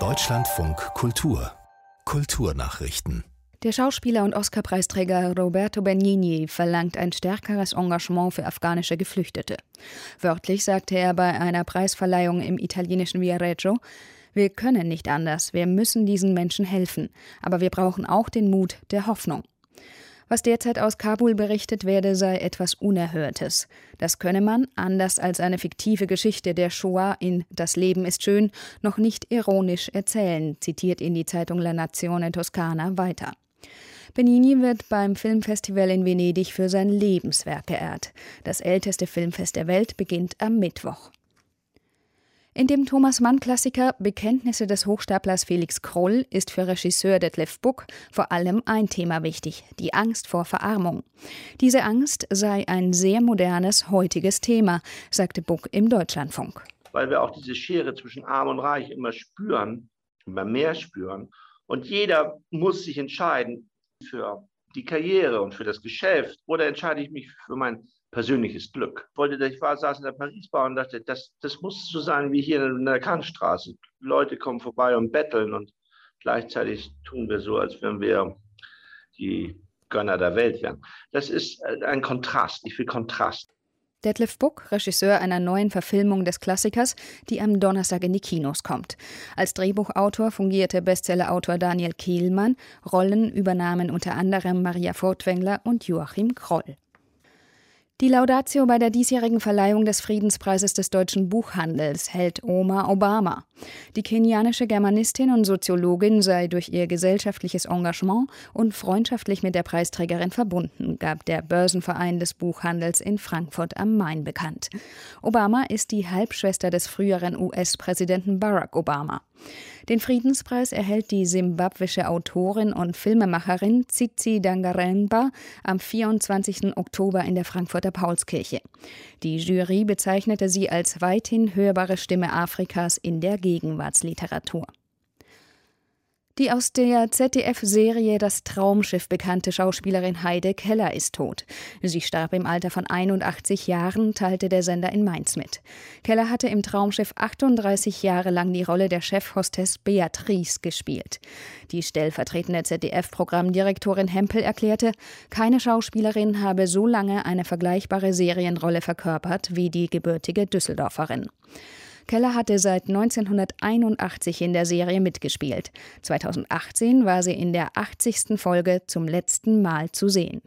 Deutschlandfunk Kultur Kulturnachrichten der Schauspieler und Oscarpreisträger Roberto Benigni verlangt ein stärkeres Engagement für afghanische Geflüchtete. Wörtlich sagte er bei einer Preisverleihung im italienischen Viareggio, wir können nicht anders, wir müssen diesen Menschen helfen, aber wir brauchen auch den Mut der Hoffnung. Was derzeit aus Kabul berichtet werde, sei etwas Unerhörtes. Das könne man, anders als eine fiktive Geschichte der Shoah in Das Leben ist schön, noch nicht ironisch erzählen, zitiert ihn die Zeitung La Nazione Toscana weiter. Benini wird beim Filmfestival in Venedig für sein Lebenswerk geehrt. Das älteste Filmfest der Welt beginnt am Mittwoch. In dem Thomas Mann-Klassiker Bekenntnisse des Hochstaplers Felix Kroll ist für Regisseur Detlef Buck vor allem ein Thema wichtig, die Angst vor Verarmung. Diese Angst sei ein sehr modernes, heutiges Thema, sagte Buck im Deutschlandfunk. Weil wir auch diese Schere zwischen Arm und Reich immer spüren, immer mehr spüren. Und jeder muss sich entscheiden für die Karriere und für das Geschäft oder entscheide ich mich für mein persönliches Glück. Ich wollte, ich war, saß in der Paris-Bar und dachte, das, das muss so sein wie hier in der Kantstraße. Leute kommen vorbei und betteln und gleichzeitig tun wir so, als wären wir die Gönner der Welt wären. Das ist ein Kontrast. Ich will Kontrast. Detlef Buck, Regisseur einer neuen Verfilmung des Klassikers, die am Donnerstag in die Kinos kommt. Als Drehbuchautor fungierte Bestsellerautor Daniel Kehlmann, Rollen übernahmen unter anderem Maria Furtwängler und Joachim Kroll. Die Laudatio bei der diesjährigen Verleihung des Friedenspreises des deutschen Buchhandels hält Oma Obama. Die kenianische Germanistin und Soziologin sei durch ihr gesellschaftliches Engagement und freundschaftlich mit der Preisträgerin verbunden, gab der Börsenverein des Buchhandels in Frankfurt am Main bekannt. Obama ist die Halbschwester des früheren US-Präsidenten Barack Obama. Den Friedenspreis erhält die simbabwische Autorin und Filmemacherin Tsitsi Dangaremba am 24. Oktober in der Frankfurter Paulskirche. Die Jury bezeichnete sie als weithin hörbare Stimme Afrikas in der Gegenwartsliteratur. Die aus der ZDF-Serie Das Traumschiff bekannte Schauspielerin Heide Keller ist tot. Sie starb im Alter von 81 Jahren, teilte der Sender in Mainz mit. Keller hatte im Traumschiff 38 Jahre lang die Rolle der Chefhostess Beatrice gespielt. Die stellvertretende ZDF-Programmdirektorin Hempel erklärte, keine Schauspielerin habe so lange eine vergleichbare Serienrolle verkörpert wie die gebürtige Düsseldorferin. Keller hatte seit 1981 in der Serie mitgespielt. 2018 war sie in der 80. Folge zum letzten Mal zu sehen.